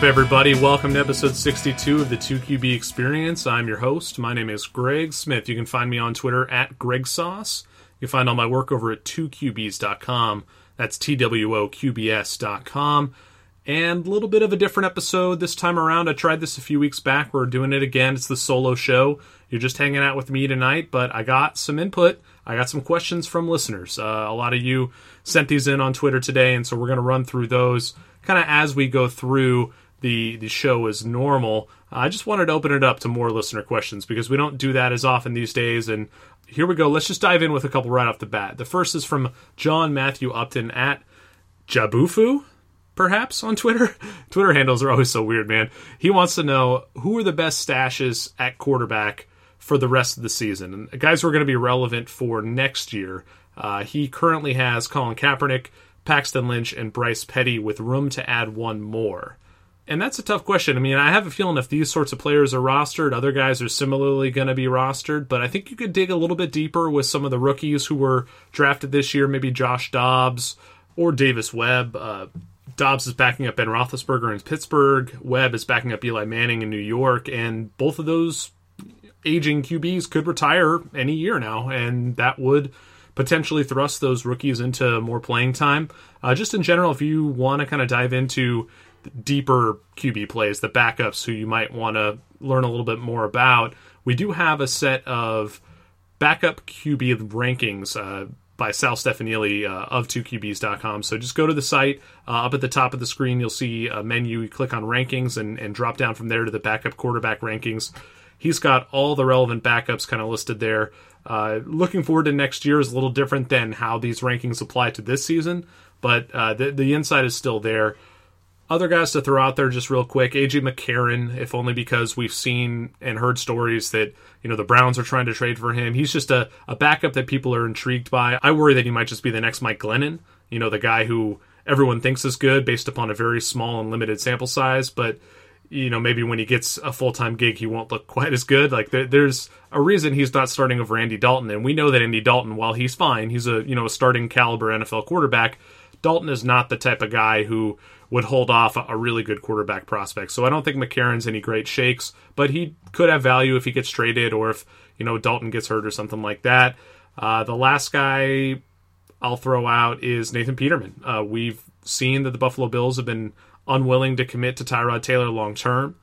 up, everybody? Welcome to episode 62 of the 2QB Experience. I'm your host. My name is Greg Smith. You can find me on Twitter at Greg Sauce. You can find all my work over at 2QBs.com. That's T-W-O-Q-B-S.com. And a little bit of a different episode this time around. I tried this a few weeks back. We're doing it again. It's the solo show. You're just hanging out with me tonight, but I got some input. I got some questions from listeners. Uh, a lot of you sent these in on Twitter today, and so we're going to run through those kind of as we go through the the show as normal. I just wanted to open it up to more listener questions because we don't do that as often these days. And here we go. Let's just dive in with a couple right off the bat. The first is from John Matthew Upton at Jabufu, perhaps on Twitter. Twitter handles are always so weird, man. He wants to know who are the best stashes at quarterback for the rest of the season, and guys who are going to be relevant for next year. Uh, he currently has Colin Kaepernick, Paxton Lynch, and Bryce Petty with room to add one more. And that's a tough question. I mean, I have a feeling if these sorts of players are rostered, other guys are similarly going to be rostered. But I think you could dig a little bit deeper with some of the rookies who were drafted this year, maybe Josh Dobbs or Davis Webb. Uh, Dobbs is backing up Ben Roethlisberger in Pittsburgh. Webb is backing up Eli Manning in New York, and both of those aging QBs could retire any year now, and that would potentially thrust those rookies into more playing time. Uh, just in general, if you want to kind of dive into deeper QB plays, the backups who you might want to learn a little bit more about, we do have a set of backup QB rankings. Uh, by Sal Stefanile uh, of 2QBs.com. So just go to the site. Uh, up at the top of the screen, you'll see a menu. You click on rankings and, and drop down from there to the backup quarterback rankings. He's got all the relevant backups kind of listed there. Uh, looking forward to next year is a little different than how these rankings apply to this season, but uh, the, the insight is still there. Other guys to throw out there just real quick AJ McCarron, if only because we've seen and heard stories that, you know, the Browns are trying to trade for him. He's just a, a backup that people are intrigued by. I worry that he might just be the next Mike Glennon, you know, the guy who everyone thinks is good based upon a very small and limited sample size, but you know maybe when he gets a full time gig he won't look quite as good. Like there, there's a reason he's not starting over Andy Dalton, and we know that Andy Dalton, while he's fine, he's a you know a starting caliber NFL quarterback. Dalton is not the type of guy who would hold off a really good quarterback prospect. So I don't think McCarron's any great shakes, but he could have value if he gets traded or if you know Dalton gets hurt or something like that. Uh, the last guy I'll throw out is Nathan Peterman. Uh, we've seen that the Buffalo Bills have been unwilling to commit to Tyrod Taylor long term.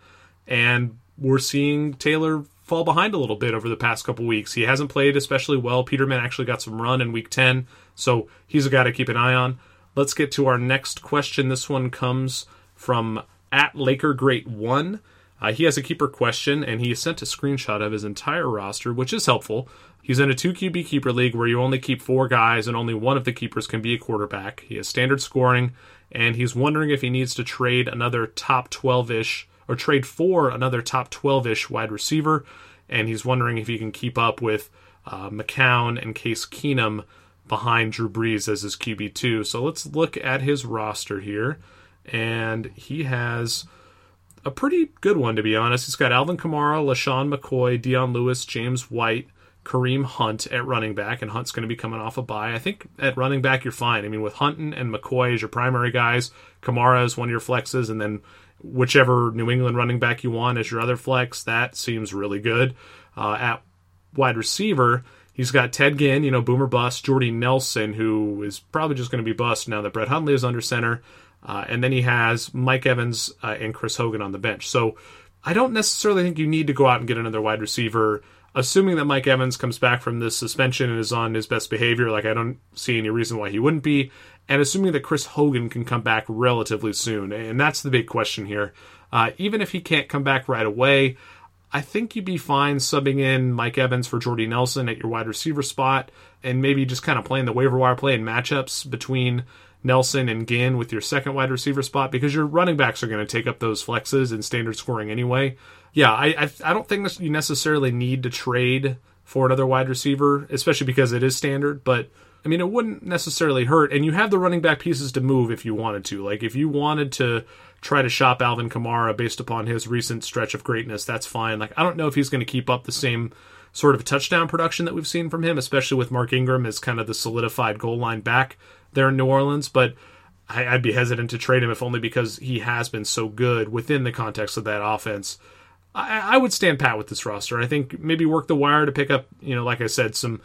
And we're seeing Taylor fall behind a little bit over the past couple weeks. He hasn't played especially well. Peterman actually got some run in week 10, so he's a guy to keep an eye on. Let's get to our next question. This one comes from at Laker Great One. Uh, he has a keeper question, and he sent a screenshot of his entire roster, which is helpful. He's in a two QB keeper league where you only keep four guys, and only one of the keepers can be a quarterback. He has standard scoring, and he's wondering if he needs to trade another top 12 ish or trade for another top 12 ish wide receiver. And he's wondering if he can keep up with uh, McCown and Case Keenum behind Drew Brees as his QB2. So let's look at his roster here. And he has a pretty good one, to be honest. He's got Alvin Kamara, LeSean McCoy, Dion Lewis, James White, Kareem Hunt at running back, and Hunt's going to be coming off a bye. I think at running back you're fine. I mean, with Hunt and McCoy as your primary guys, Kamara is one of your flexes, and then whichever New England running back you want as your other flex, that seems really good. Uh, at wide receiver, he's got Ted Ginn, you know, boomer bust, Jordy Nelson, who is probably just going to be bust now that Brett Hundley is under center. Uh, and then he has Mike Evans uh, and Chris Hogan on the bench. So I don't necessarily think you need to go out and get another wide receiver assuming that Mike Evans comes back from this suspension and is on his best behavior, like I don't see any reason why he wouldn't be, and assuming that Chris Hogan can come back relatively soon, and that's the big question here. Uh, even if he can't come back right away, I think you'd be fine subbing in Mike Evans for Jordy Nelson at your wide receiver spot, and maybe just kind of playing the waiver wire play and matchups between Nelson and Ginn with your second wide receiver spot because your running backs are going to take up those flexes in standard scoring anyway yeah, I, I, I don't think you necessarily need to trade for another wide receiver, especially because it is standard. But I mean, it wouldn't necessarily hurt, and you have the running back pieces to move if you wanted to. Like if you wanted to try to shop Alvin Kamara based upon his recent stretch of greatness, that's fine. Like I don't know if he's going to keep up the same sort of touchdown production that we've seen from him, especially with Mark Ingram as kind of the solidified goal line back there in New Orleans, but I, would be hesitant to trade him if only because he has been so good within the context of that offense. I, I would stand pat with this roster. I think maybe work the wire to pick up, you know, like I said, some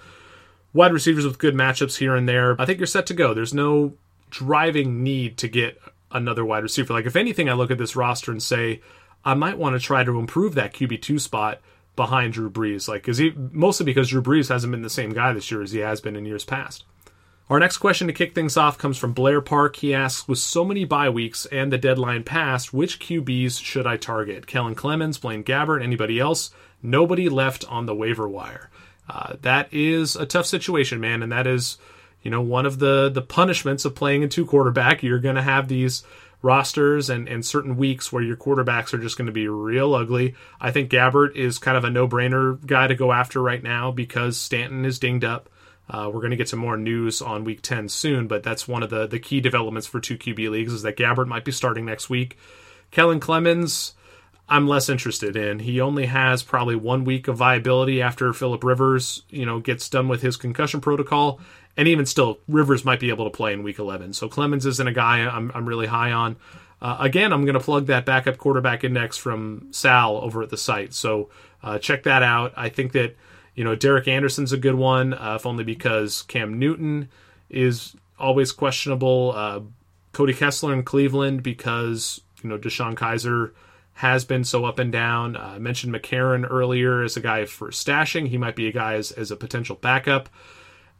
wide receivers with good matchups here and there. I think you're set to go. There's no driving need to get another wide receiver. Like if anything, I look at this roster and say I might want to try to improve that QB two spot behind Drew Brees. Like, is he mostly because Drew Brees hasn't been the same guy this year as he has been in years past. Our next question to kick things off comes from Blair Park. He asks, with so many bye weeks and the deadline passed, which QBs should I target? Kellen Clemens, Blaine Gabbert, anybody else? Nobody left on the waiver wire. Uh, that is a tough situation, man, and that is, you know, one of the the punishments of playing in two quarterback. You're going to have these rosters and, and certain weeks where your quarterbacks are just going to be real ugly. I think Gabbert is kind of a no brainer guy to go after right now because Stanton is dinged up. Uh, we're going to get some more news on week 10 soon, but that's one of the, the key developments for two QB leagues is that Gabbert might be starting next week. Kellen Clemens, I'm less interested in. He only has probably one week of viability after Philip Rivers, you know, gets done with his concussion protocol, and even still, Rivers might be able to play in Week 11. So Clemens isn't a guy I'm, I'm really high on. Uh, again, I'm going to plug that backup quarterback index from Sal over at the site. So uh, check that out. I think that you know Derek Anderson's a good one, uh, if only because Cam Newton is always questionable. Uh, Cody Kessler in Cleveland because you know DeShone Kizer has been so up and down. Uh, I mentioned McCarron earlier as a guy for stashing. He might be a guy as, as a potential backup.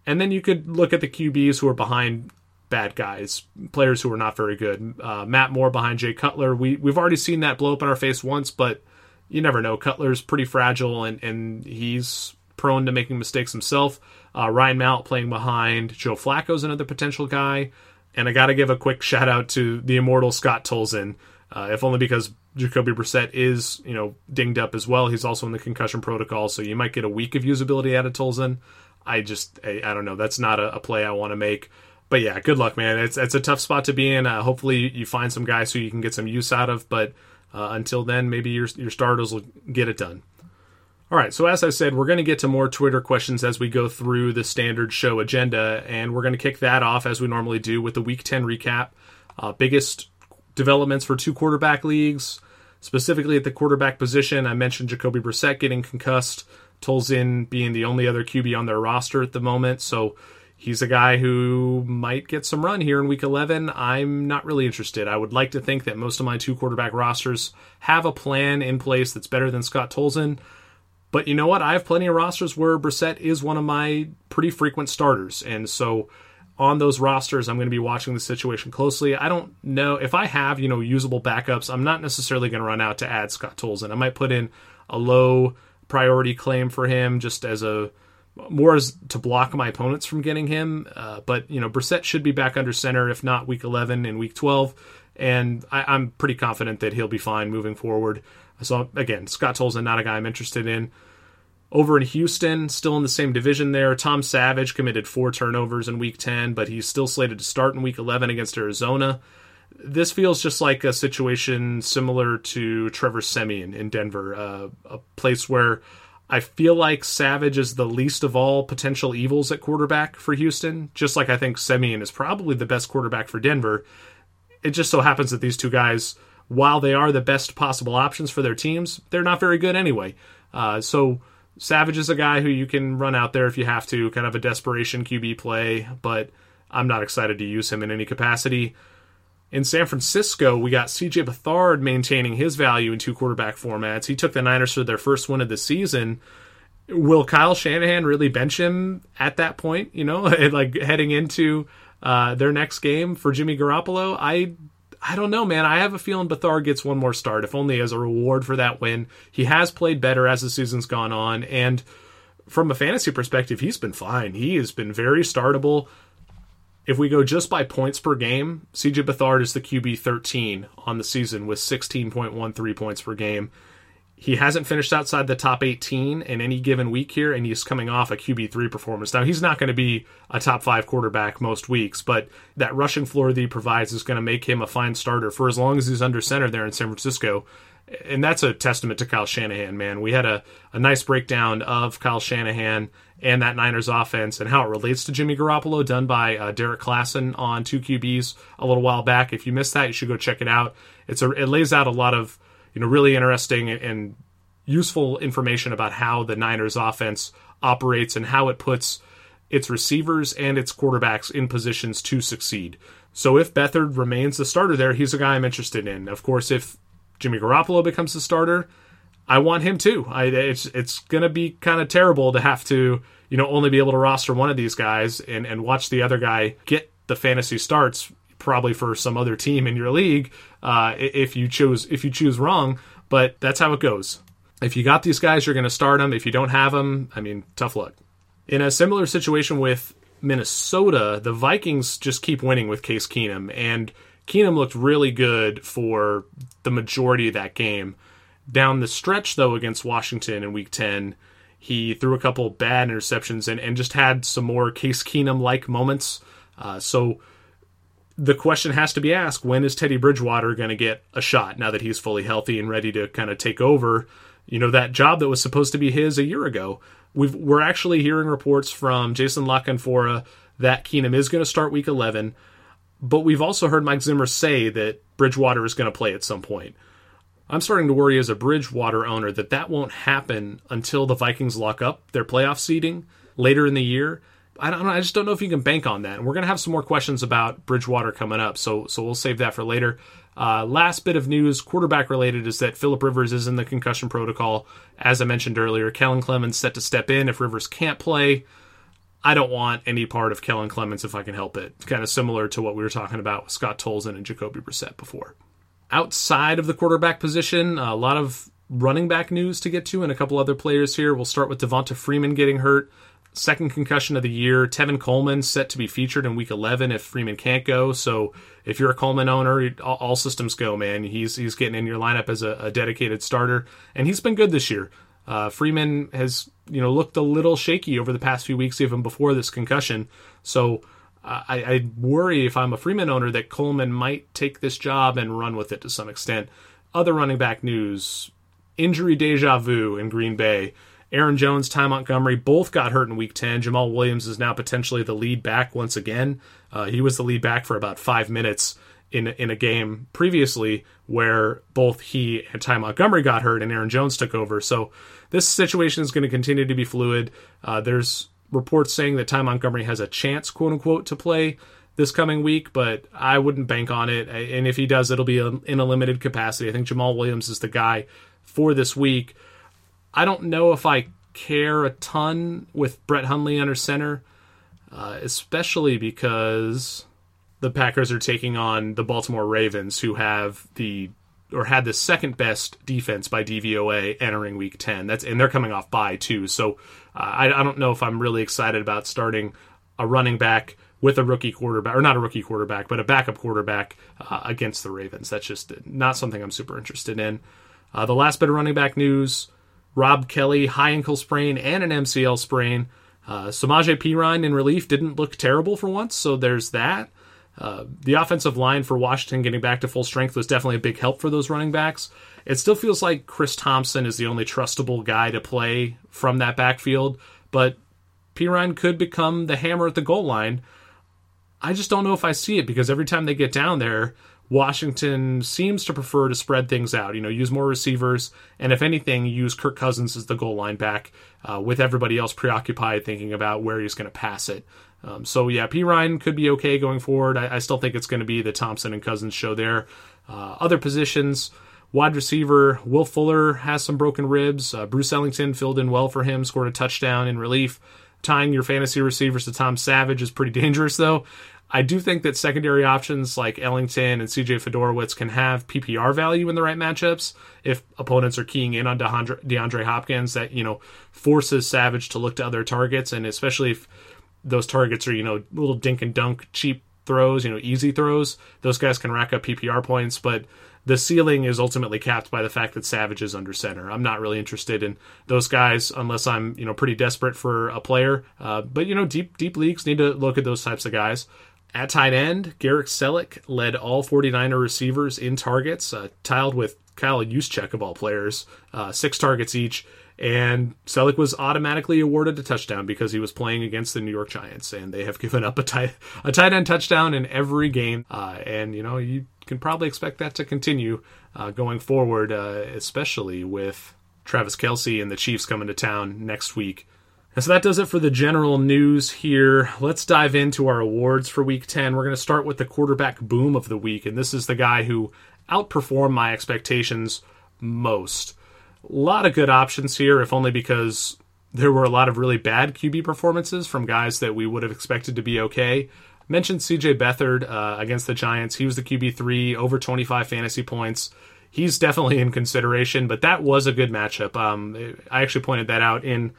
And then you could look at the QBs who are behind bad guys, players who are not very good. Uh, Matt Moore behind Jay Cutler. We we've already seen that blow up in our face once, but you never know. Cutler's pretty fragile, and and he's prone to making mistakes himself. Uh, Ryan Mallett playing behind Joe Flacco's another potential guy, and I got to give a quick shout out to the immortal Scott Tolzien, uh, if only because Jacoby Brissett is you know dinged up as well. He's also in the concussion protocol, so you might get a week of usability out of Tolzien. I just I, I don't know. That's not a, a play I want to make. But yeah, good luck, man. It's it's a tough spot to be in. Uh, hopefully, you find some guys who you can get some use out of. But uh, until then, maybe your your starters will get it done. All right, so as I said, we're going to get to more Twitter questions as we go through the standard show agenda, and we're going to kick that off as we normally do with the Week 10 recap. Uh, biggest developments for two quarterback leagues, specifically at the quarterback position. I mentioned Jacoby Brissett getting concussed. Tolzien being the only other QB on their roster at the moment. So he's a guy who might get some run here in week 11. I'm not really interested. I would like to think that most of my two quarterback rosters have a plan in place that's better than Scott Tolzien. But you know what? I have plenty of rosters where Brissett is one of my pretty frequent starters. And so on those rosters, I'm going to be watching the situation closely. I don't know if I have, you know, usable backups. I'm not necessarily going to run out to add Scott Tolzien. I might put in a low priority claim for him just as a more as to block my opponents from getting him. Uh, but you know, Brissett should be back under center if not week 11 and week 12, and I, am pretty confident that he'll be fine moving forward. So again, Scott Tolzien not a guy I'm interested in. Over in Houston, still in the same division there, Tom Savage committed four turnovers in week 10, but he's still slated to start in week 11 against Arizona this feels just like a situation similar to Trevor Siemian in Denver, uh, a place where I feel like Savage is the least of all potential evils at quarterback for Houston. Just like I think Siemian is probably the best quarterback for Denver. It just so happens that these two guys, while they are the best possible options for their teams, they're not very good anyway. Uh, so Savage is a guy who you can run out there if you have to, kind of a desperation QB play, but I'm not excited to use him in any capacity. In San Francisco, we got CJ Beathard maintaining his value in two quarterback formats. He took the Niners for their first win of the season. Will Kyle Shanahan really bench him at that point? You know, like heading into uh, their next game for Jimmy Garoppolo? I I don't know, man. I have a feeling Beathard gets one more start, if only as a reward for that win. He has played better as the season's gone on, and from a fantasy perspective, he's been fine. He has been very startable. If we go just by points per game, CJ Beathard is the QB 13 on the season with 16.13 points per game. He hasn't finished outside the top 18 in any given week here, and he's coming off a QB3 performance. Now, he's not going to be a top five quarterback most weeks, but that rushing floor that he provides is going to make him a fine starter for as long as he's under center there in San Francisco. And that's a testament to Kyle Shanahan, man. We had a, a nice breakdown of Kyle Shanahan and that Niners offense and how it relates to Jimmy Garoppolo, done by uh, Derrik Klassen on two QBs a little while back. If you missed that, you should go check it out. It's a it lays out a lot of you know really interesting and useful information about how the Niners offense operates and how it puts its receivers and its quarterbacks in positions to succeed. So if Beathard remains the starter there, he's a guy I'm interested in. Of course, if Jimmy Garoppolo becomes the starter, I want him too. I, it's it's gonna be kind of terrible to have to you know only be able to roster one of these guys and and watch the other guy get the fantasy starts probably for some other team in your league uh, if you choose if you choose wrong. But that's how it goes. If you got these guys, you're going to start them. If you don't have them, I mean, tough luck. In a similar situation with Minnesota, the Vikings just keep winning with Case Keenum, and Keenum looked really good for the majority of that game. Down the stretch, though, against Washington in Week 10, he threw a couple bad interceptions and, and just had some more Case Keenum like moments. Uh, so the question has to be asked when is Teddy Bridgewater going to get a shot now that he's fully healthy and ready to kind of take over? You know, that job that was supposed to be his a year ago. We've, we're actually hearing reports from Jason La Canfora that Keenum is going to start week 11, but we've also heard Mike Zimmer say that Bridgewater is going to play at some point. I'm starting to worry as a Bridgewater owner that that won't happen until the Vikings lock up their playoff seeding later in the year. I don't. I just don't know if you can bank on that. And we're going to have some more questions about Bridgewater coming up, so so we'll save that for later. Uh, last bit of news, quarterback related, is that Philip Rivers is in the concussion protocol. As I mentioned earlier, Kellen Clemens set to step in if Rivers can't play. I don't want any part of Kellen Clemens if I can help it. Kind of similar to what we were talking about with Scott Tolzien and Jacoby Brissett before. Outside of the quarterback position, a lot of running back news to get to and a couple other players here. We'll start with Devonta Freeman getting hurt second concussion of the year. Tevin Coleman set to be featured in Week 11 if Freeman can't go. So if you're a Coleman owner, all, all systems go, man. He's he's getting in your lineup as a, a dedicated starter, and he's been good this year. Uh, Freeman has you know looked a little shaky over the past few weeks, even before this concussion. So. I, I worry if I'm a Freeman owner that Coleman might take this job and run with it to some extent. Other running back news injury deja vu in Green Bay. Aaron Jones, Ty Montgomery both got hurt in week 10. Jamaal Williams is now potentially the lead back once again. Uh, he was the lead back for about five minutes in, in a game previously where both he and Ty Montgomery got hurt and Aaron Jones took over. So this situation is going to continue to be fluid. Uh, there's reports saying that Ty Montgomery has a chance, quote unquote, to play this coming week, but I wouldn't bank on it. And if he does, it'll be in a limited capacity. I think Jamaal Williams is the guy for this week. I don't know if I care a ton with Brett Hundley under center, uh, especially because the Packers are taking on the Baltimore Ravens, who have the or had the second best defense by DVOA entering Week 10. That's and they're coming off bye too. So uh, I, I don't know if I'm really excited about starting a running back with a rookie quarterback, or not a rookie quarterback, but a backup quarterback uh, against the Ravens. That's just not something I'm super interested in. Uh, the last bit of running back news Rob Kelley, high ankle sprain and an MCL sprain. Uh, Samaje Perine in relief didn't look terrible for once, so there's that. Uh, the offensive line for Washington getting back to full strength was definitely a big help for those running backs. It still feels like Chris Thompson is the only trustable guy to play from that backfield, but Perine could become the hammer at the goal line. I just don't know if I see it because every time they get down there, Washington seems to prefer to spread things out, you know, use more receivers, and if anything, use Kirk Cousins as the goal line back uh, with everybody else preoccupied thinking about where he's going to pass it. Um, so, yeah, Perine could be okay going forward. I, I still think it's going to be the Thompson and Cousins show there. Uh, other positions, wide receiver, Will Fuller has some broken ribs. Uh, Bruce Ellington filled in well for him, scored a touchdown in relief. Tying your fantasy receivers to Tom Savage is pretty dangerous, though. I do think that secondary options like Ellington and CJ Fiedorowicz can have PPR value in the right matchups if opponents are keying in on DeAndre, DeAndre Hopkins. That you know forces Savage to look to other targets, and especially if those targets are you know little dink and dunk cheap throws, you know easy throws, those guys can rack up PPR points, but the ceiling is ultimately capped by the fact that Savage is under center. I'm not really interested in those guys unless I'm you know pretty desperate for a player. Uh, but you know deep deep leagues need to look at those types of guys. At tight end, Garrett Celek led all 49er receivers in targets, uh, tiled with Kyle Juszczyk of all players, uh, six targets each. And Celek was automatically awarded a touchdown because he was playing against the New York Giants, and they have given up a tight a tight end touchdown in every game. Uh, and you know you can probably expect that to continue uh, going forward, uh, especially with Travis Kelce and the Chiefs coming to town next week. And so that does it for the general news here. Let's dive into our awards for week 10. We're going to start with the quarterback boom of the week, and this is the guy who outperformed my expectations most. A lot of good options here, if only because there were a lot of really bad QB performances from guys that we would have expected to be okay. Mentioned CJ Beathard uh, against the Giants. He was the QB3, over 25 fantasy points. He's definitely in consideration, but that was a good matchup. Um, I actually pointed that out in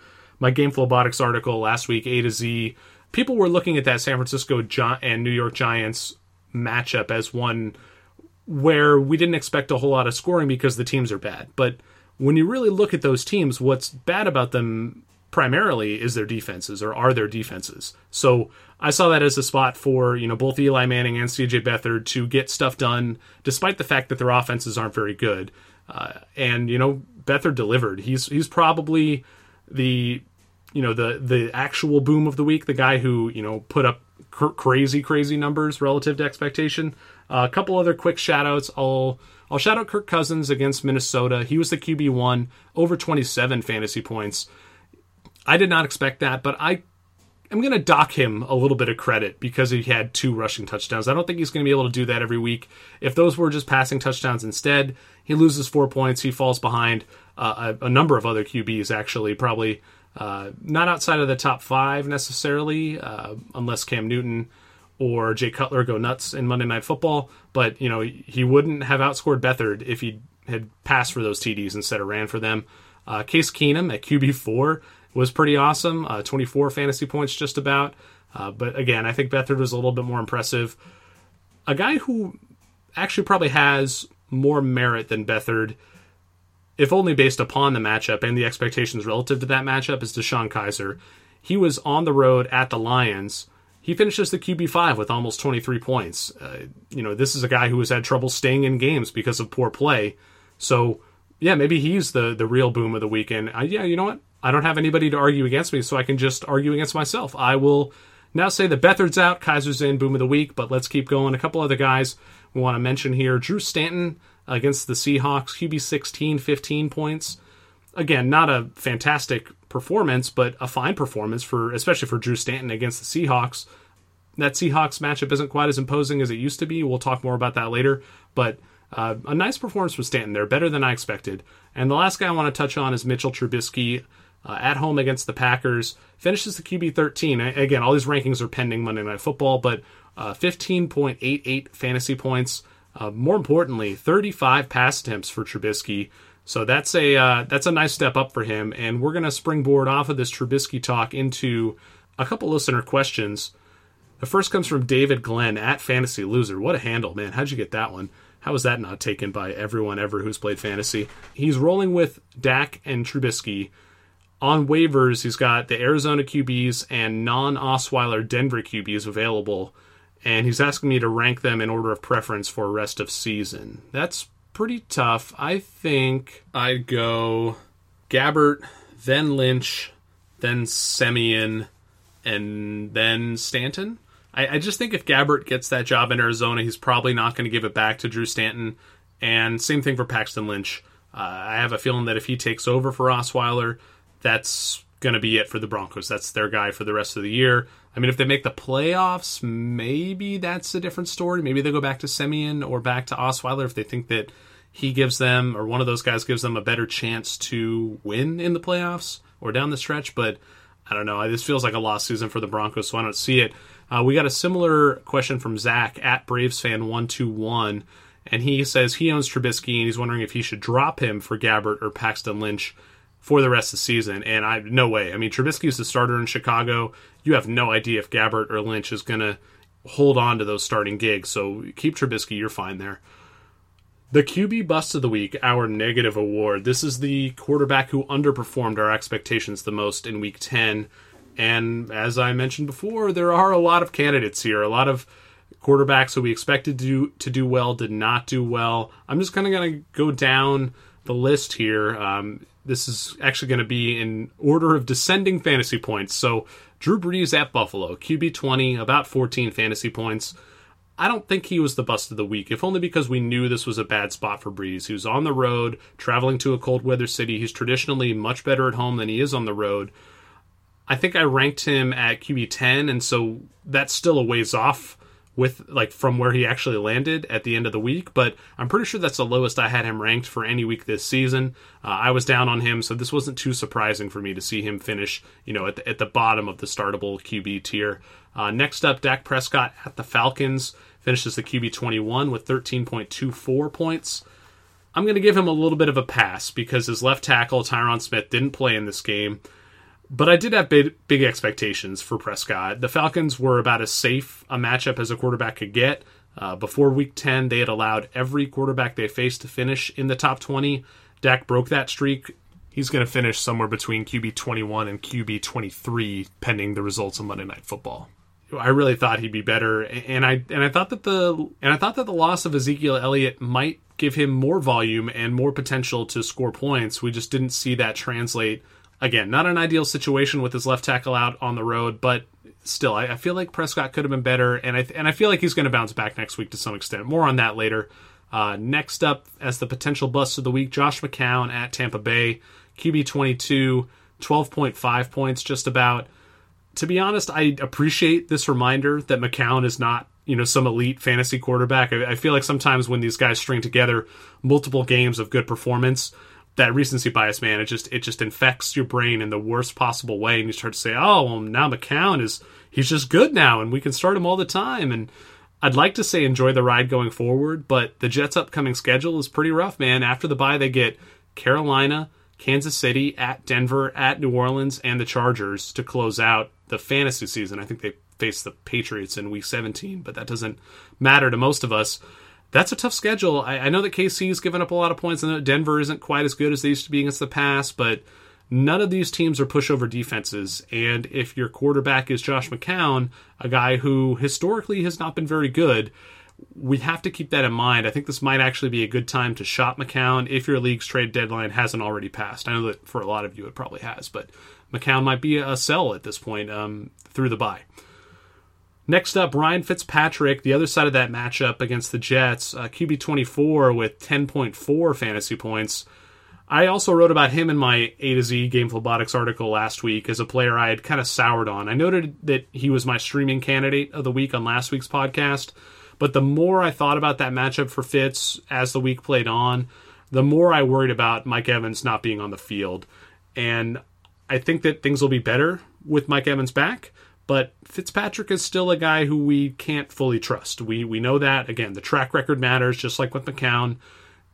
my Game Flowbotics article last week, A to Z. People were looking at that San Francisco Gi- and New York Giants matchup as one where we didn't expect a whole lot of scoring because the teams are bad. But when you really look at those teams, what's bad about them primarily is their defenses or are their defenses. So I saw that as a spot for, you know, both Eli Manning and CJ Beathard to get stuff done despite the fact that their offenses aren't very good. Uh, and, you know, Beathard delivered. He's he's probably the you know the the actual boom of the week, the guy who, you know, put up cr- crazy crazy numbers relative to expectation. Uh, a couple other quick shout outs. I'll I'll shout out Kirk Cousins against Minnesota. He was the QB one, over 27 fantasy points. I did not expect that, but I am going to dock him a little bit of credit because he had two rushing touchdowns. I don't think he's going to be able to do that every week. If those were just passing touchdowns instead, he loses four points. He falls behind uh, a, a, number of other QBs, actually, probably uh, not outside of the top five necessarily, uh, unless Cam Newton or Jay Cutler go nuts in Monday Night Football. But you know he wouldn't have outscored Beathard if he had passed for those TDs instead of ran for them. Uh, Case Keenum at QB four was pretty awesome, uh, 24 fantasy points just about. Uh, but again, I think Beathard was a little bit more impressive. A guy who actually probably has more merit than Beathard, if only based upon the matchup and the expectations relative to that matchup, is DeShone Kizer. He was on the road at the Lions he finishes the QB5 with almost 23 points. Uh, you know, this is a guy who has had trouble staying in games because of poor play. So, yeah, maybe he's the the real boom of the weekend. I, yeah, you know what? I don't have anybody to argue against me, so I can just argue against myself. I will now say the Beathard's out, Kizer's in, boom of the week, but let's keep going. A couple other guys we want to mention here. Drew Stanton against the Seahawks, QB 16, 15 points. Again, not a fantastic performance, but a fine performance for especially for Drew Stanton against the Seahawks. That Seahawks matchup isn't quite as imposing as it used to be. We'll talk more about that later, but uh, a nice performance from Stanton there, better than I expected. And the last guy I want to touch on is Mitchell Trubisky. Uh, at home against the Packers, finishes the QB 13. Again, all these rankings are pending Monday Night Football, but uh, 15.88 fantasy points. Uh, more importantly, 35 pass attempts for Trubisky. So that's a uh, that's a nice step up for him, and we're going to springboard off of this Trubisky talk into a couple listener questions. The first comes from David Glenn at Fantasy Loser. What a handle, man! How'd you get that one? How is that not taken by everyone ever who's played fantasy? He's rolling with Dak and Trubisky. On waivers, he's got the Arizona QBs and non Osweiler Denver QBs available, and he's asking me to rank them in order of preference for rest of season. That's pretty tough. I think I'd go Gabbert, then Lynch, then Siemian, and then Stanton. I, I, just think if Gabbert gets that job in Arizona, he's probably not going to give it back to Drew Stanton. And same thing for Paxton Lynch. Uh, I have a feeling that if he takes over for Osweiler, that's going to be it for the Broncos. That's their guy for the rest of the year. I mean, if they make the playoffs, maybe that's a different story. Maybe they go back to Siemian or back to Osweiler if they think that he gives them or one of those guys gives them a better chance to win in the playoffs or down the stretch. But I don't know. This feels like a lost season for the Broncos, so I don't see it. Uh, we got a similar question from Zach at Braves fan one two one, and he says he owns Trubisky and he's wondering if he should drop him for Gabbert or Paxton Lynch for the rest of the season. And I no way. I mean, Trubisky is the starter in Chicago. You have no idea if Gabbert or Lynch is going to hold on to those starting gigs. So keep Trubisky. You're fine there. The QB bust of the week, our negative award. This is the quarterback who underperformed our expectations the most in week 10. And as I mentioned before, there are a lot of candidates here, a lot of quarterbacks who we expected to do, to do well did not do well. I'm just kind of going to go down the list here. Um, this is actually going to be in order of descending fantasy points. So Drew Brees at Buffalo, QB 20, about 14 fantasy points. I don't think he was the bust of the week, if only because we knew this was a bad spot for Brees. He was on the road, traveling to a cold weather city. He's traditionally much better at home than he is on the road. I think I ranked him at QB 10, and so that's still a ways off with like from where he actually landed at the end of the week, but I'm pretty sure that's the lowest I had him ranked for any week this season. Uh, I was down on him, so this wasn't too surprising for me to see him finish, you know, at the, at the bottom of the startable QB tier. Uh, next up, Dak Prescott at the Falcons finishes the QB 21 with 13.24 points. I'm going to give him a little bit of a pass because his left tackle Tyron Smith didn't play in this game. But I did have big, big expectations for Prescott. The Falcons were about as safe a matchup as a quarterback could get. Uh, before week 10, they had allowed every quarterback they faced to finish in the top 20. Dak broke that streak. He's going to finish somewhere between QB 21 and QB 23, pending the results of Monday Night Football. I really thought he'd be better, and I and I thought that the and I thought that the loss of Ezekiel Elliott might give him more volume and more potential to score points. We just didn't see that translate Again, not an ideal situation with his left tackle out on the road, but still, I, I feel like Prescott could have been better, and I and I feel like he's going to bounce back next week to some extent. More on that later. Uh, next up, as the potential bust of the week, Josh McCown at Tampa Bay, QB 22, 12.5 points, just about. To be honest, I appreciate this reminder that McCown is not you know some elite fantasy quarterback. I, feel like sometimes when these guys string together multiple games of good performance, that recency bias, man, it just it just infects your brain in the worst possible way, and you start to say, "Oh, well, now McCown is he's just good now, and we can start him all the time." And I'd like to say enjoy the ride going forward, but the Jets' upcoming schedule is pretty rough, man. After the bye, they get Carolina, Kansas City, at Denver, at New Orleans, and the Chargers to close out the fantasy season. I think they face the Patriots in Week 17, but that doesn't matter to most of us that's a tough schedule. I, I know that KC's given up a lot of points, and Denver isn't quite as good as they used to be against the pass, but none of these teams are pushover defenses. And if your quarterback is Josh McCown, a guy who historically has not been very good, we have to keep that in mind. I think this might actually be a good time to shop McCown if your league's trade deadline hasn't already passed. I know that for a lot of you it probably has, but McCown might be a sell at this point um, through the bye. Next up, Ryan Fitzpatrick, the other side of that matchup against the Jets, uh, QB 24 with 10.4 fantasy points. I also wrote about him in my A to Z Game Robotics article last week as a player I had kind of soured on. I noted that he was my streaming candidate of the week on last week's podcast, but the more I thought about that matchup for Fitz as the week played on, the more I worried about Mike Evans not being on the field. And I think that things will be better with Mike Evans back. But Fitzpatrick is still a guy who we can't fully trust. We we know that again. The track record matters, just like with McCown.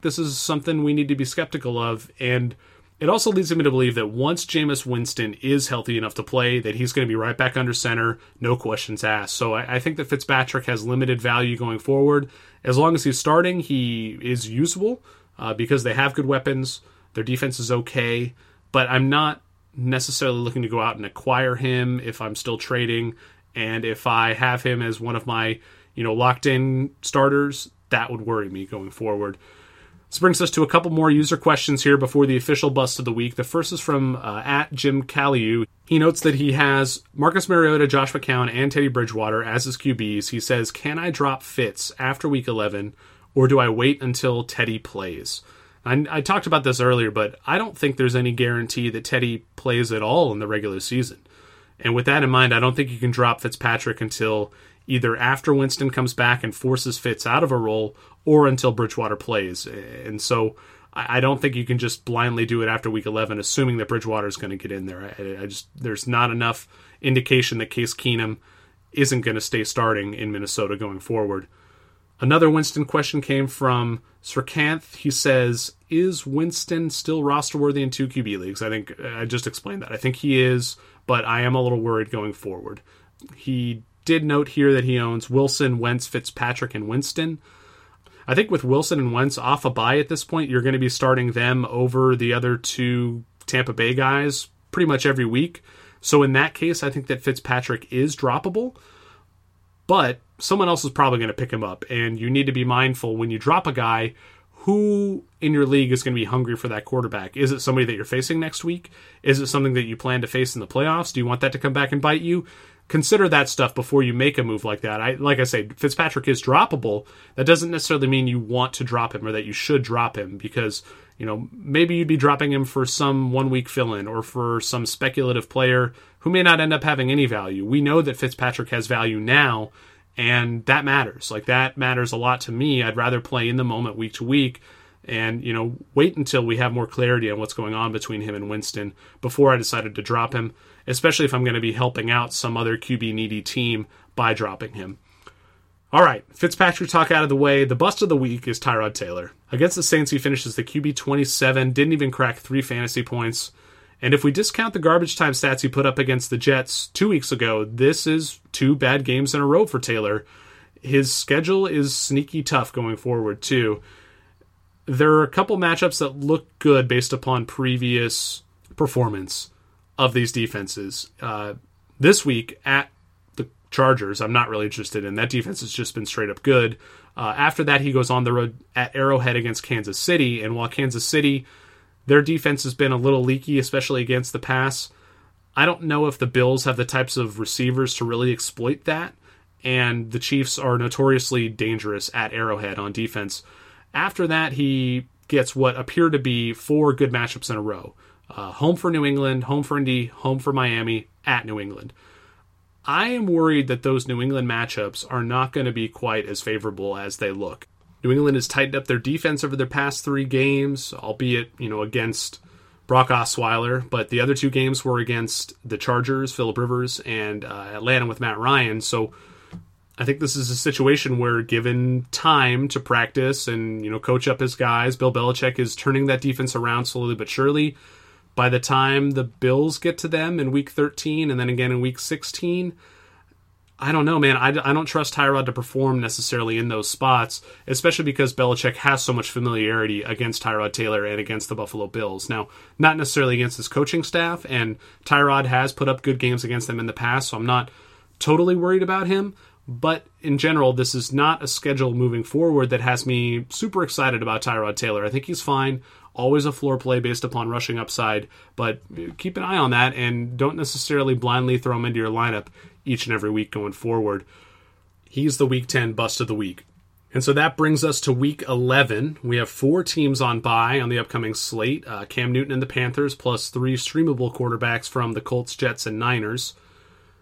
This is something we need to be skeptical of, and it also leads me to believe that once Jameis Winston is healthy enough to play, that he's going to be right back under center, no questions asked. So I, I think that Fitzpatrick has limited value going forward. As long as he's starting, he is usable uh, because they have good weapons. Their defense is okay, but I'm not necessarily looking to go out and acquire him if I'm still trading. And if I have him as one of my, you know, locked in starters, that would worry me going forward. This brings us to a couple more user questions here before the official bust of the week. The first is from uh, at Jim Calliu. He notes that he has Marcus Mariota, Josh McCown, and Teddy Bridgewater as his QBs. He says, Can I drop Fitz after week 11, or do I wait until Teddy plays? I, I talked about this earlier, but I don't think there's any guarantee that Teddy plays at all in the regular season. And with that in mind, I don't think you can drop Fitzpatrick until either after Winston comes back and forces Fitz out of a role or until Bridgewater plays. And so I don't think you can just blindly do it after week 11, assuming that Bridgewater is going to get in there. I, I, just there's not enough indication that Case Keenum isn't going to stay starting in Minnesota going forward. Another Winston question came from Srikanth. He says, "Is Winston still roster worthy in two QB leagues?" I think I just explained that. I think he is, but I am a little worried going forward. He did note here that he owns Wilson, Wentz, Fitzpatrick, and Winston. I think with Wilson and Wentz off a bye at this point, you're going to be starting them over the other two Tampa Bay guys pretty much every week. So in that case, I think that Fitzpatrick is droppable. But someone else is probably going to pick him up. And you need to be mindful when you drop a guy who in your league is going to be hungry for that quarterback? Is it somebody that you're facing next week? Is it something that you plan to face in the playoffs? Do you want that to come back and bite you? Consider that stuff before you make a move like that. I like I say, Fitzpatrick is droppable. That doesn't necessarily mean you want to drop him or that you should drop him because you know maybe you'd be dropping him for some one week fill in or for some speculative player who may not end up having any value. We know that Fitzpatrick has value now and that matters. Like that matters a lot to me. I'd rather play in the moment week to week and you know wait until we have more clarity on what's going on between him and Winston before I decided to drop him, especially if I'm going to be helping out some other QB needy team by dropping him. All right, Fitzpatrick talk out of the way. The bust of the week is Tyrod Taylor. Against the Saints, he finishes the QB 27, didn't even crack three fantasy points. And if we discount the garbage time stats he put up against the Jets two weeks ago, this is two bad games in a row for Taylor. His schedule is sneaky tough going forward, too. There are a couple matchups that look good based upon previous performance of these defenses. Uh, this week at the Chargers, I'm not really interested in. That defense has just been straight up good. Uh, after that, he goes on the road at Arrowhead against Kansas City. And while Kansas City their defense has been a little leaky, especially against the pass. I don't know if the Bills have the types of receivers to really exploit that, and the Chiefs are notoriously dangerous at Arrowhead on defense. After that, he gets what appear to be four good matchups in a row uh, home for New England, home for Indy, home for Miami, at New England. I am worried that those New England matchups are not going to be quite as favorable as they look. New England has tightened up their defense over their past three games, albeit, you know, against Brock Osweiler, but the other two games were against the Chargers, Philip Rivers, and uh, Atlanta with Matt Ryan. So I think this is a situation where, given time to practice and you know coach up his guys, Bill Belichick is turning that defense around slowly but surely. By the time the Bills get to them in Week 13 and then again in Week 16, I don't know, man. I, I don't trust Tyrod to perform necessarily in those spots, especially because Belichick has so much familiarity against Tyrod Taylor and against the Buffalo Bills. Now, not necessarily against his coaching staff, and Tyrod has put up good games against them in the past, so I'm not totally worried about him. But in general, this is not a schedule moving forward that has me super excited about Tyrod Taylor. I think he's fine. Always a floor play based upon rushing upside, but keep an eye on that and don't necessarily blindly throw him into your lineup each and every week going forward. He's the week 10 bust of the week. And so that brings us to week 11. We have four teams on bye on the upcoming slate uh, Cam Newton and the Panthers, plus three streamable quarterbacks from the Colts, Jets, and Niners.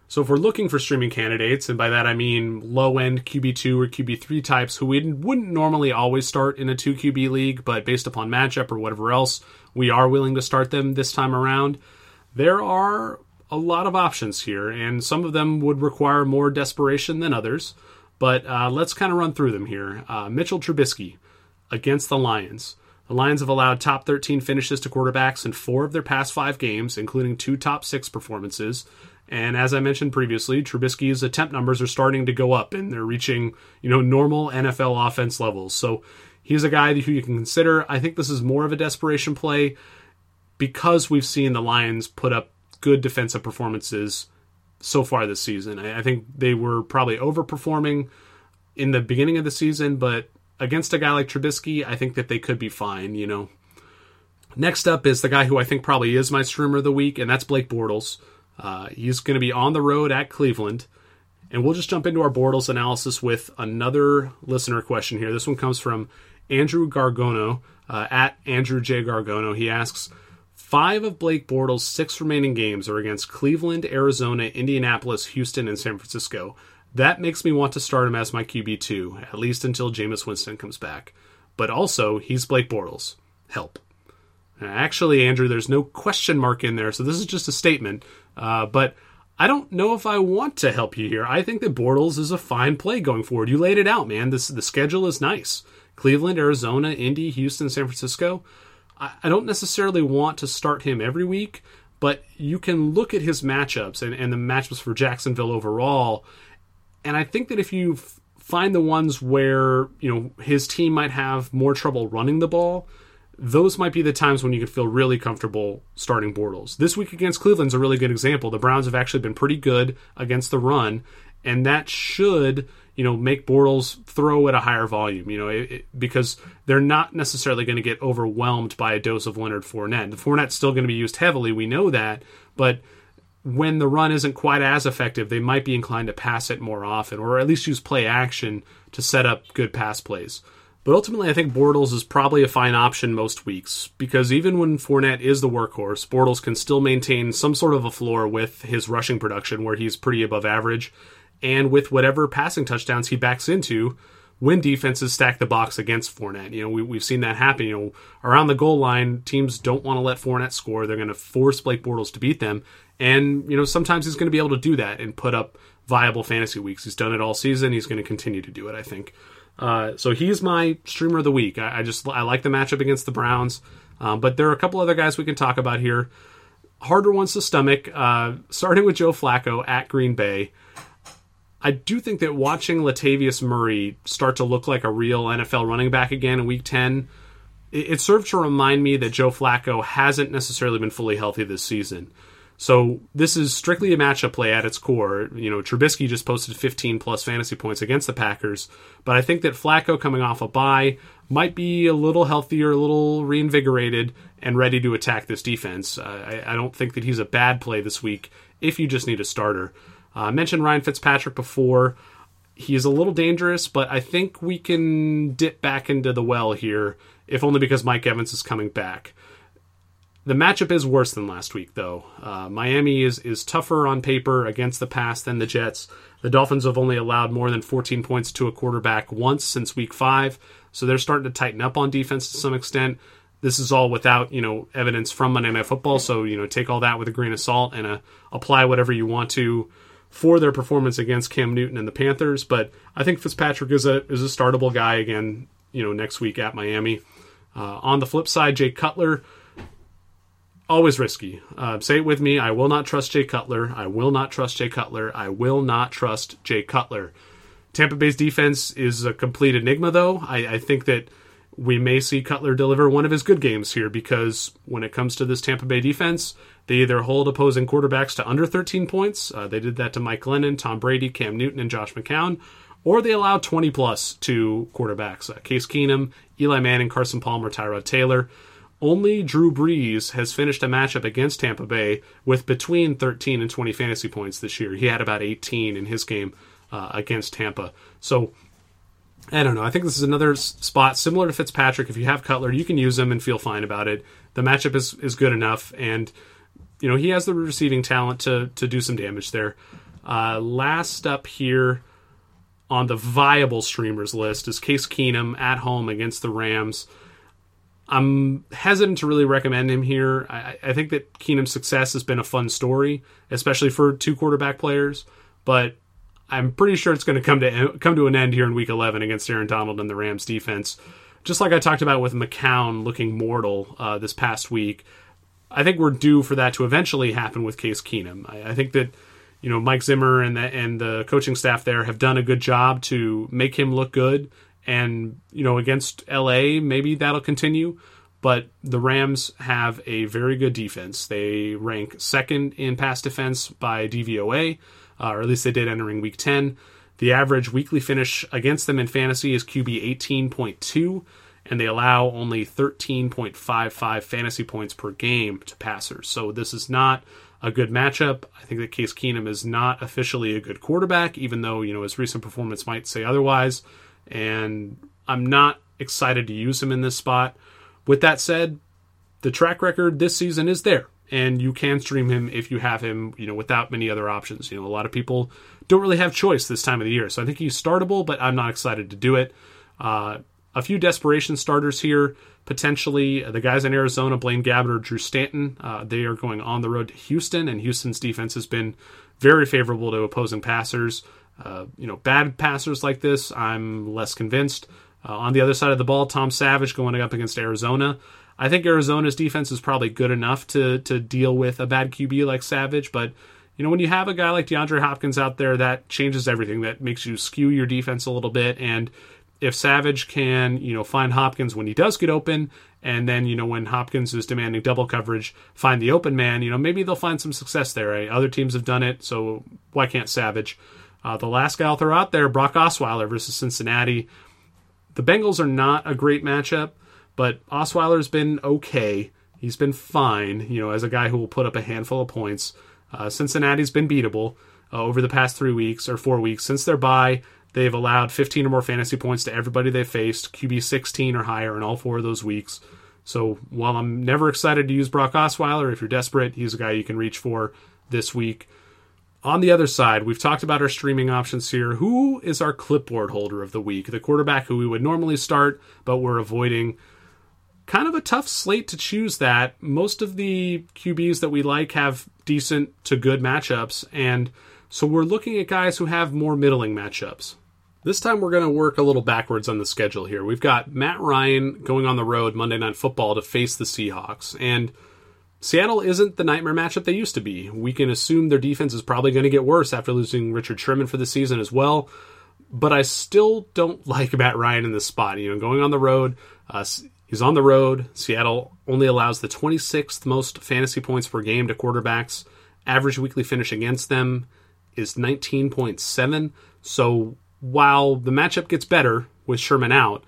So if we're looking for streaming candidates, and by that I mean low end QB2 or QB3 types who we wouldn't normally always start in a 2 QB league, but based upon matchup or whatever else, we are willing to start them this time around, there are a lot of options here, and some of them would require more desperation than others. But uh, let's kind of run through them here. Uh, Mitchell Trubisky against the Lions. The Lions have allowed top 13 finishes to quarterbacks in four of their past five games, including two top six performances. And as I mentioned previously, Trubisky's attempt numbers are starting to go up, and they're reaching you know normal NFL offense levels. So he's a guy who you can consider. I think this is more of a desperation play because we've seen the Lions put up good defensive performances so far this season. I, think they were probably overperforming in the beginning of the season, but against a guy like Trubisky, I think that they could be fine, you know. Next up is the guy who I think probably is my streamer of the week, and that's Blake Bortles. Uh, he's going to be on the road at Cleveland. And we'll just jump into our Bortles analysis with another listener question here. This one comes from Andrew Gargono, uh, at Andrew J. Gargono. He asks, Five of Blake Bortles' six remaining games are against Cleveland, Arizona, Indianapolis, Houston, and San Francisco. That makes me want to start him as my QB2, at least until Jameis Winston comes back. But also, he's Blake Bortles. Help. Actually, Andrew, there's no question mark in there, so this is just a statement. Uh, but I don't know if I want to help you here. I think that Bortles is a fine play going forward. You laid it out, man. This the schedule is nice. Cleveland, Arizona, Indy, Houston, San Francisco. I don't necessarily want to start him every week, but you can look at his matchups and, and the matchups for Jacksonville overall. And I think that if you find the ones where, you know, his team might have more trouble running the ball, those might be the times when you can feel really comfortable starting Bortles. This week against Cleveland's a really good example. The Browns have actually been pretty good against the run, and that should you know make Bortles throw at a higher volume. You know, it, it, because they're not necessarily going to get overwhelmed by a dose of Leonard Fournette. The Fournette's still going to be used heavily. We know that, but when the run isn't quite as effective, they might be inclined to pass it more often, or at least use play action to set up good pass plays. But ultimately, I think Bortles is probably a fine option most weeks because even when Fournette is the workhorse, Bortles can still maintain some sort of a floor with his rushing production where he's pretty above average and with whatever passing touchdowns he backs into when defenses stack the box against Fournette. You know, we, we've seen that happen. You know, around the goal line, teams don't want to let Fournette score. They're going to force Blake Bortles to beat them. And, you know, sometimes he's going to be able to do that and put up viable fantasy weeks. He's done it all season. He's going to continue to do it, I think. Uh, so he's my streamer of the week. I, I, just I like the matchup against the Browns, um, but there are a couple other guys we can talk about here. Harder ones to stomach. Uh, starting with Joe Flacco at Green Bay. I do think that watching Latavius Murray start to look like a real NFL running back again in Week Ten, it, it served to remind me that Joe Flacco hasn't necessarily been fully healthy this season. So this is strictly a matchup play at its core. You know, Trubisky just posted 15 plus fantasy points against the Packers, but I think that Flacco coming off a bye might be a little healthier, a little reinvigorated, and ready to attack this defense. Uh, I, I, don't think that he's a bad play this week if you just need a starter. Uh, I mentioned Ryan Fitzpatrick before. He is a little dangerous, but I think we can dip back into the well here, if only because Mike Evans is coming back. The matchup is worse than last week, though. Uh, Miami is is tougher on paper against the pass than the Jets. The Dolphins have only allowed more than 14 points to a quarterback once since Week Five, so they're starting to tighten up on defense to some extent. This is all without you know evidence from Monday Night Football, so you know take all that with a grain of salt and uh, apply whatever you want to for their performance against Cam Newton and the Panthers. But I think Fitzpatrick is a is a startable guy again. You know next week at Miami. Uh, on the flip side, Jay Cutler always risky. Uh, say it with me. I will not trust Jay Cutler. I will not trust Jay Cutler. I will not trust Jay Cutler. Tampa Bay's defense is a complete enigma, though. I, I, think that we may see Cutler deliver one of his good games here because when it comes to this Tampa Bay defense, they either hold opposing quarterbacks to under 13 points. Uh, they did that to Mike Glennon, Tom Brady, Cam Newton, and Josh McCown. Or they allow 20 plus to quarterbacks. Uh, Case Keenum, Eli Manning, Carson Palmer, Tyrod Taylor. Only Drew Brees has finished a matchup against Tampa Bay with between 13 and 20 fantasy points this year. He had about 18 in his game uh, against Tampa. So I don't know. I think this is another spot similar to Fitzpatrick. If you have Cutler, you can use him and feel fine about it. The matchup is, is good enough, and you know he has the receiving talent to to do some damage there. Uh, last up here on the viable streamers list is Case Keenum at home against the Rams. I'm hesitant to really recommend him here. I, I think that Keenum's success has been a fun story, especially for two quarterback players. But I'm pretty sure it's going to come to come to an end here in Week 11 against Aaron Donald and the Rams defense. Just like I talked about with McCown looking mortal uh, this past week, I think we're due for that to eventually happen with Case Keenum. I, I think that you know Mike Zimmer and the, and the coaching staff there have done a good job to make him look good and you know against LA maybe that'll continue but the Rams have a very good defense. They rank second in pass defense by DVOA, uh, or at least they did entering week 10. The average weekly finish against them in fantasy is QB 18.2, and they allow only 13.55 fantasy points per game to passers. So this is not a good matchup. I think that Case Keenum is not officially a good quarterback, even though, you know, his recent performance might say otherwise and I'm not excited to use him in this spot. With that said, the track record this season is there, and you can stream him if you have him, you know, without many other options. You know, a lot of people don't really have choice this time of the year, so I think he's startable, but I'm not excited to do it. Uh, a few desperation starters here potentially. The guys in Arizona, Blaine Gabbert, or Drew Stanton, uh, they are going on the road to Houston, and Houston's defense has been very favorable to opposing passers. Uh, you know, bad passers like this, I'm less convinced. Uh, on the other side of the ball, Tom Savage going up against Arizona. I think Arizona's defense is probably good enough to to deal with a bad QB like Savage, but you know when you have a guy like DeAndre Hopkins out there, that changes everything. That makes you skew your defense a little bit. And if Savage can, you know, find Hopkins when he does get open, and then you know when Hopkins is demanding double coverage, find the open man. You know maybe they'll find some success there. Right? Other teams have done it, so why can't Savage? Uh, the last guy throw out there, Brock Osweiler versus Cincinnati. The Bengals are not a great matchup, but Osweiler's been okay. He's been fine, you know, as a guy who will put up a handful of points. Uh, Cincinnati's been beatable uh, over the past three weeks or four weeks. Since their bye, they've allowed 15 or more fantasy points to everybody they faced, QB 16 or higher in all four of those weeks. So while I'm never excited to use Brock Osweiler, if you're desperate, he's a guy you can reach for this week. On the other side, we've talked about our streaming options here. Who is our clipboard holder of the week? The quarterback who we would normally start, but we're avoiding. Kind of a tough slate to choose that. Most of the QBs that we like have decent to good matchups, and so we're looking at guys who have more middling matchups. This time we're going to work a little backwards on the schedule here. We've got Matt Ryan going on the road Monday Night Football to face the Seahawks, and Seattle isn't the nightmare matchup they used to be. We can assume their defense is probably going to get worse after losing Richard Sherman for the season as well. But I still don't like Matt Ryan in this spot. You know, going on the road, uh, he's on the road. Seattle only allows the 26th most fantasy points per game to quarterbacks. Average weekly finish against them is 19.7. So while the matchup gets better with Sherman out,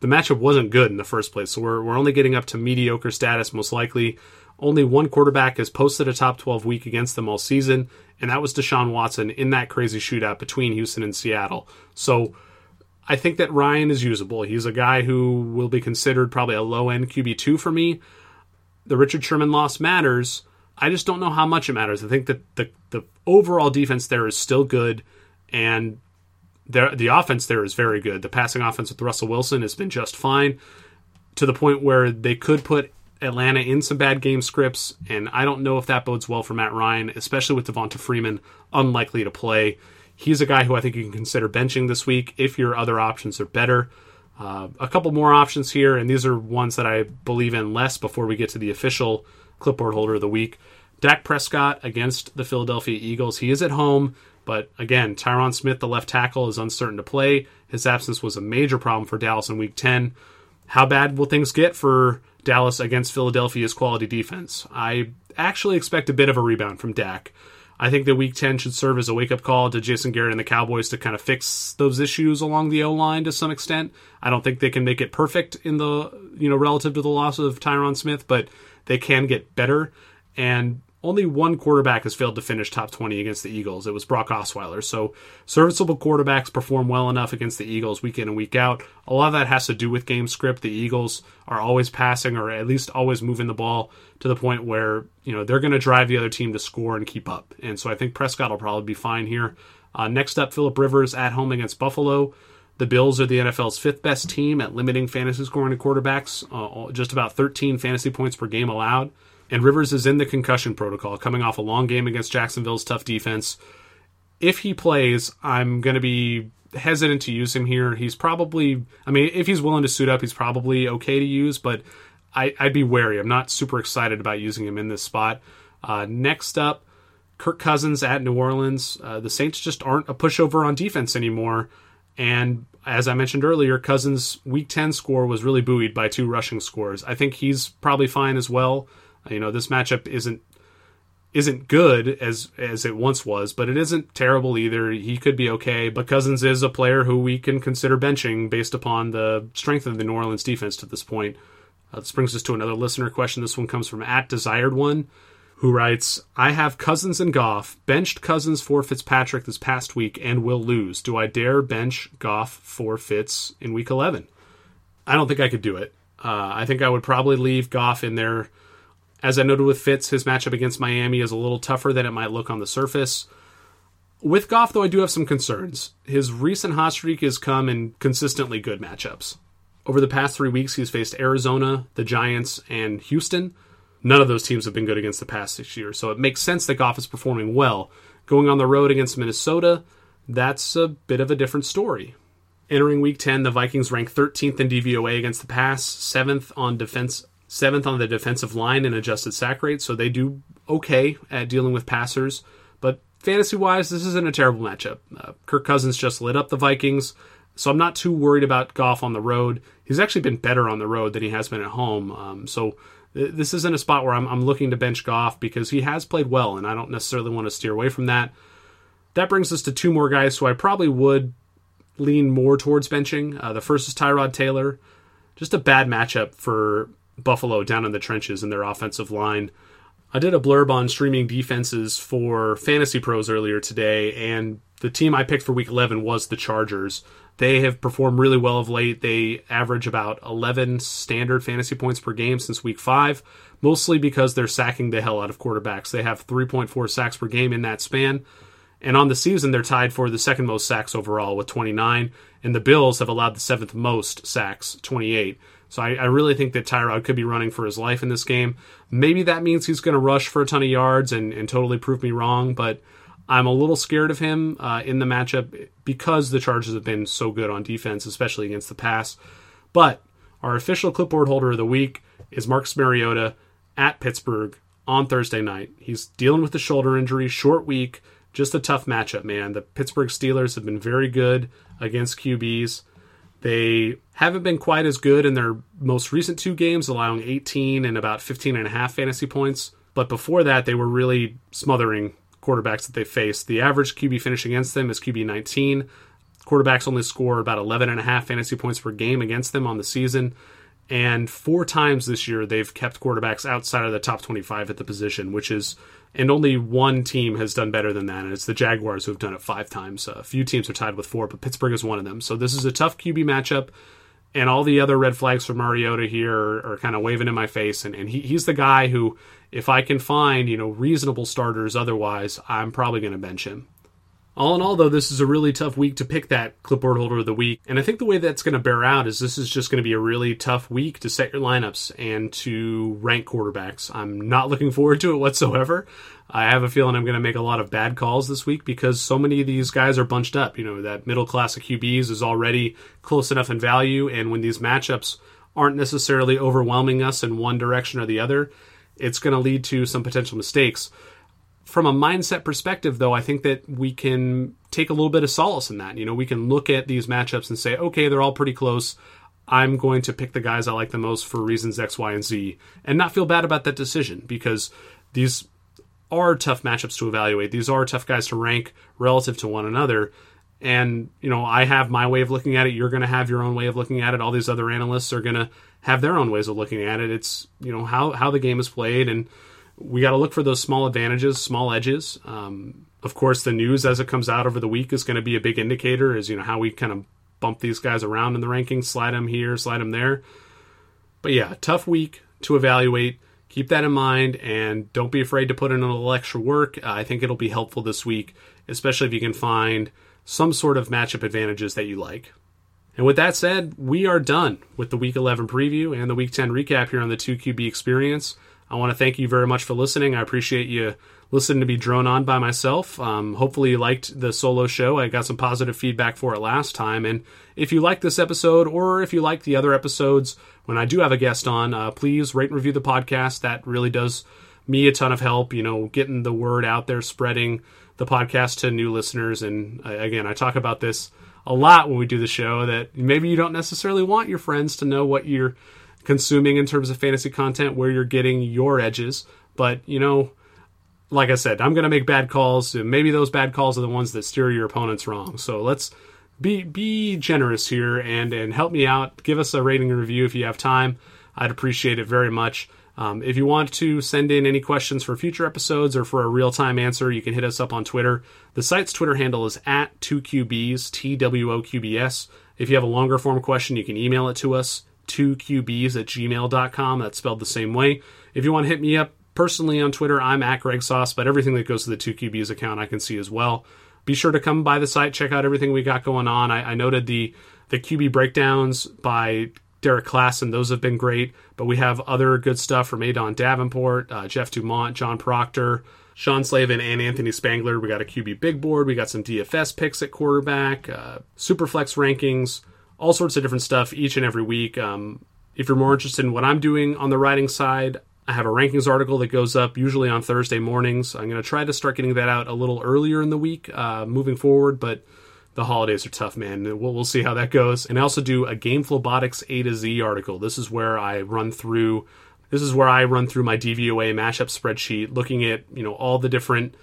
the matchup wasn't good in the first place. So we're, we're only getting up to mediocre status most likely. Only one quarterback has posted a top 12 week against them all season, and that was Deshaun Watson in that crazy shootout between Houston and Seattle. So I think that Ryan is usable. He's a guy who will be considered probably a low end QB2 for me. The Richard Sherman loss matters. I just don't know how much it matters. I think that the, the overall defense there is still good, and the, the offense there is very good. The passing offense with Russell Wilson has been just fine to the point where they could put Atlanta in some bad game scripts, and I don't know if that bodes well for Matt Ryan, especially with Devonta Freeman unlikely to play. He's a guy who I think you can consider benching this week if your other options are better. Uh, a couple more options here, and these are ones that I believe in less before we get to the official clipboard holder of the week. Dak Prescott against the Philadelphia Eagles. He is at home, but again, Tyron Smith, the left tackle, is uncertain to play. His absence was a major problem for Dallas in week 10. How bad will things get for Dallas against Philadelphia's quality defense. I actually expect a bit of a rebound from Dak. I think that week 10 should serve as a wake up call to Jason Garrett and the Cowboys to kind of fix those issues along the O line to some extent. I don't think they can make it perfect in the, you know, relative to the loss of Tyron Smith, but they can get better. And only one quarterback has failed to finish top 20 against the Eagles. It was Brock Osweiler. So serviceable quarterbacks perform well enough against the Eagles week in and week out. A lot of that has to do with game script. The Eagles are always passing or at least always moving the ball to the point where, you know, they're going to drive the other team to score and keep up. And so I think Prescott will probably be fine here. Uh, next up, Philip Rivers at home against Buffalo. The Bills are the NFL's fifth best team at limiting fantasy scoring to quarterbacks, uh, just about 13 fantasy points per game allowed and Rivers is in the concussion protocol, coming off a long game against Jacksonville's tough defense. If he plays, I'm going to be hesitant to use him here. He's probably, I mean, if he's willing to suit up, he's probably okay to use, but I, would be wary. I'm not super excited about using him in this spot. Uh, next up, Kirk Cousins at New Orleans. Uh, the Saints just aren't a pushover on defense anymore. And as I mentioned earlier, Cousins' Week 10 score was really buoyed by two rushing scores. I think he's probably fine as well. You know, this matchup isn't isn't good as as it once was, but it isn't terrible either. He could be okay. But Cousins is a player who we can consider benching based upon the strength of the New Orleans defense to this point. Uh, this brings us to another listener question. This one comes from at Desired One, who writes, "I have Cousins and Goff benched Cousins for Fitzpatrick this past week and will lose. Do I dare bench Goff for Fitz in Week 11? I don't think I could do it. Uh, I think I would probably leave Goff in there." As I noted with Fitz, his matchup against Miami is a little tougher than it might look on the surface. With Goff, though, I do have some concerns. His recent hot streak has come in consistently good matchups. Over the past three weeks, he's faced Arizona, the Giants, and Houston. None of those teams have been good against the past six years, so it makes sense that Goff is performing well. Going on the road against Minnesota, that's a bit of a different story. Entering week 10, the Vikings rank 13th in DVOA against the pass, 7th on defense seventh on the defensive line in adjusted sack rate, so they do okay at dealing with passers. But fantasy wise, this isn't a terrible matchup. Uh, Kirk Cousins just lit up the Vikings, so I'm not too worried about Goff on the road. He's actually been better on the road than he has been at home. Um, so th- this isn't a spot where I'm, I'm looking to bench Goff because he has played well, and I don't necessarily want to steer away from that. That brings us to two more guys who I probably would lean more towards benching. Uh, the first is Tyrod Taylor. Just a bad matchup for Buffalo down in the trenches in their offensive line. I did a blurb on streaming defenses for Fantasy Pros earlier today, and the team I picked for week 11 was the Chargers. They have performed really well of late. They average about 11 standard fantasy points per game since week 5, mostly because they're sacking the hell out of quarterbacks. They have 3.4 sacks per game in that span. And on the season, they're tied for the second most sacks overall with 29, and the Bills have allowed the seventh most sacks, 28. So I, I, really think that Tyrod could be running for his life in this game. Maybe that means he's going to rush for a ton of yards and, and, totally prove me wrong, but I'm a little scared of him uh, in the matchup because the Chargers have been so good on defense, especially against the pass. But our official clipboard holder of the week is Marcus Mariota at Pittsburgh on Thursday night. He's dealing with the shoulder injury, short week, just a tough matchup, man. The Pittsburgh Steelers have been very good against QBs. They haven't been quite as good in their most recent two games, allowing 18 and about 15 and a half fantasy points. But before that, they were really smothering quarterbacks that they faced. The average QB finish against them is QB 19. Quarterbacks only score about 11 and a half fantasy points per game against them on the season. And four times this year, they've kept quarterbacks outside of the top 25 at the position, which is, and only one team has done better than that, and it's the Jaguars who have done it five times. Uh, a few teams are tied with four, but Pittsburgh is one of them. So this is a tough QB matchup, and all the other red flags for Mariota here are, are kind of waving in my face. And, and he, he's the guy who, if I can find, you know, reasonable starters otherwise, I'm probably going to bench him. All in all, though, this is a really tough week to pick that clipboard holder of the week. And I think the way that's going to bear out is this is just going to be a really tough week to set your lineups and to rank quarterbacks. I'm not looking forward to it whatsoever. I have a feeling I'm going to make a lot of bad calls this week because so many of these guys are bunched up. You know, that middle class of QBs is already close enough in value. And when these matchups aren't necessarily overwhelming us in one direction or the other, it's going to lead to some potential mistakes from a mindset perspective, though, I think that we can take a little bit of solace in that. You know, we can look at these matchups and say, okay, they're all pretty close. I'm going to pick the guys I like the most for reasons X, Y, and Z, and not feel bad about that decision because these are tough matchups to evaluate. These are tough guys to rank relative to one another. And, you know, I have my way of looking at it. You're going to have your own way of looking at it. All these other analysts are going to have their own ways of looking at it. It's, you know, how, how the game is played and, we got to look for those small advantages, small edges. Um, of course, the news as it comes out over the week is going to be a big indicator, as you know how we kind of bump these guys around in the rankings, slide them here, slide them there. But yeah, tough week to evaluate. Keep that in mind, and don't be afraid to put in a little extra work. Uh, I think it'll be helpful this week, especially if you can find some sort of matchup advantages that you like. And with that said, we are done with the Week 11 preview and the Week 10 recap here on the 2QB Experience. I want to thank you very much for listening. I appreciate you listening to be drone on by myself. Um, hopefully, you liked the solo show. I got some positive feedback for it last time. And if you like this episode, or if you like the other episodes when I do have a guest on, uh, please rate and review the podcast. That really does me a ton of help, you know, getting the word out there, spreading the podcast to new listeners. And uh, again, I talk about this a lot when we do the show that maybe you don't necessarily want your friends to know what you're consuming in terms of fantasy content where you're getting your edges. But, you know, like I said, I'm going to make bad calls. And maybe those bad calls are the ones that steer your opponents wrong. So let's be be generous here and and help me out. Give us a rating and review if you have time. I'd appreciate it very much. Um, if you want to send in any questions for future episodes or for a real time answer, you can hit us up on Twitter. The site's Twitter handle is at 2QBs, T W O Q B S. If you have a longer form question, you can email it to us. 2qbs at gmail.com. That's spelled the same way. If you want to hit me up personally on Twitter, I'm at Greg Sauce, but everything that goes to the 2qbs account I can see as well. Be sure to come by the site, check out everything we got going on. I, I noted the the QB breakdowns by Derrik Klassen; those have been great, but we have other good stuff from Adon Davenport, uh, Jeff Dumont, John Proctor, Sean Slavin, and Anthony Spangler. We got a QB big board. We got some DFS picks at quarterback, uh, Superflex rankings all sorts of different stuff each and every week. Um, if you're more interested in what I'm doing on the writing side, I have a rankings article that goes up usually on Thursday mornings. I'm going to try to start getting that out a little earlier in the week uh, moving forward, but the holidays are tough, man. We'll, we'll see how that goes. And I also do a Game Flowbotics A to Z article. This is where I run through. This is where I run through my DVOA mashup spreadsheet, looking at you know all the different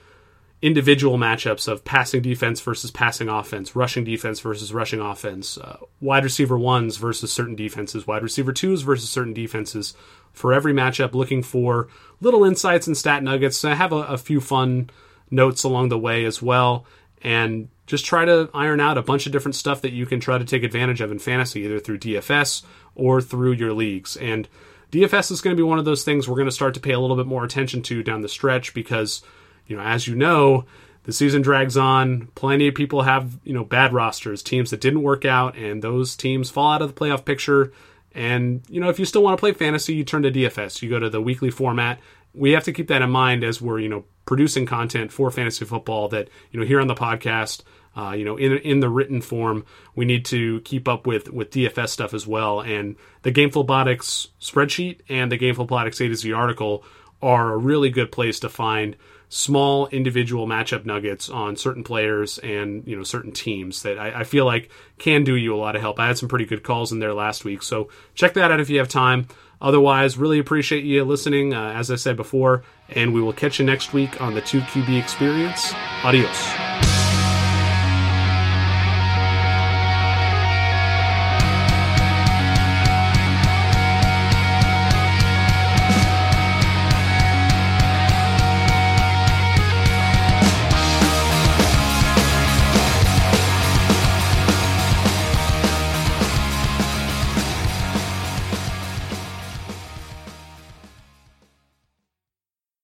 individual matchups of passing defense versus passing offense, rushing defense versus rushing offense, uh, wide receiver ones versus certain defenses, wide receiver twos versus certain defenses. For every matchup, looking for little insights and stat nuggets. I have a, a few fun notes along the way as well, and just try to iron out a bunch of different stuff that you can try to take advantage of in fantasy, either through DFS or through your leagues. And DFS is going to be one of those things we're going to start to pay a little bit more attention to down the stretch because you know, as you know, the season drags on. Plenty of people have, you know, bad rosters, teams that didn't work out, and those teams fall out of the playoff picture. And, you know, if you still want to play fantasy, you turn to DFS. You go to the weekly format. We have to keep that in mind as we're, you know, producing content for fantasy football that, you know, here on the podcast, uh, you know, in in the written form, we need to keep up with with DFS stuff as well. And the Game Flowbotics spreadsheet and the Game Flowbotics A to Z article are a really good place to find small individual matchup nuggets on certain players and you know certain teams that I, I, feel like can do you a lot of help. I had some pretty good calls in there last week, so check that out if you have time. Otherwise, really appreciate you listening, uh, as I said before, and we will catch you next week on the 2QB Experience. Adios.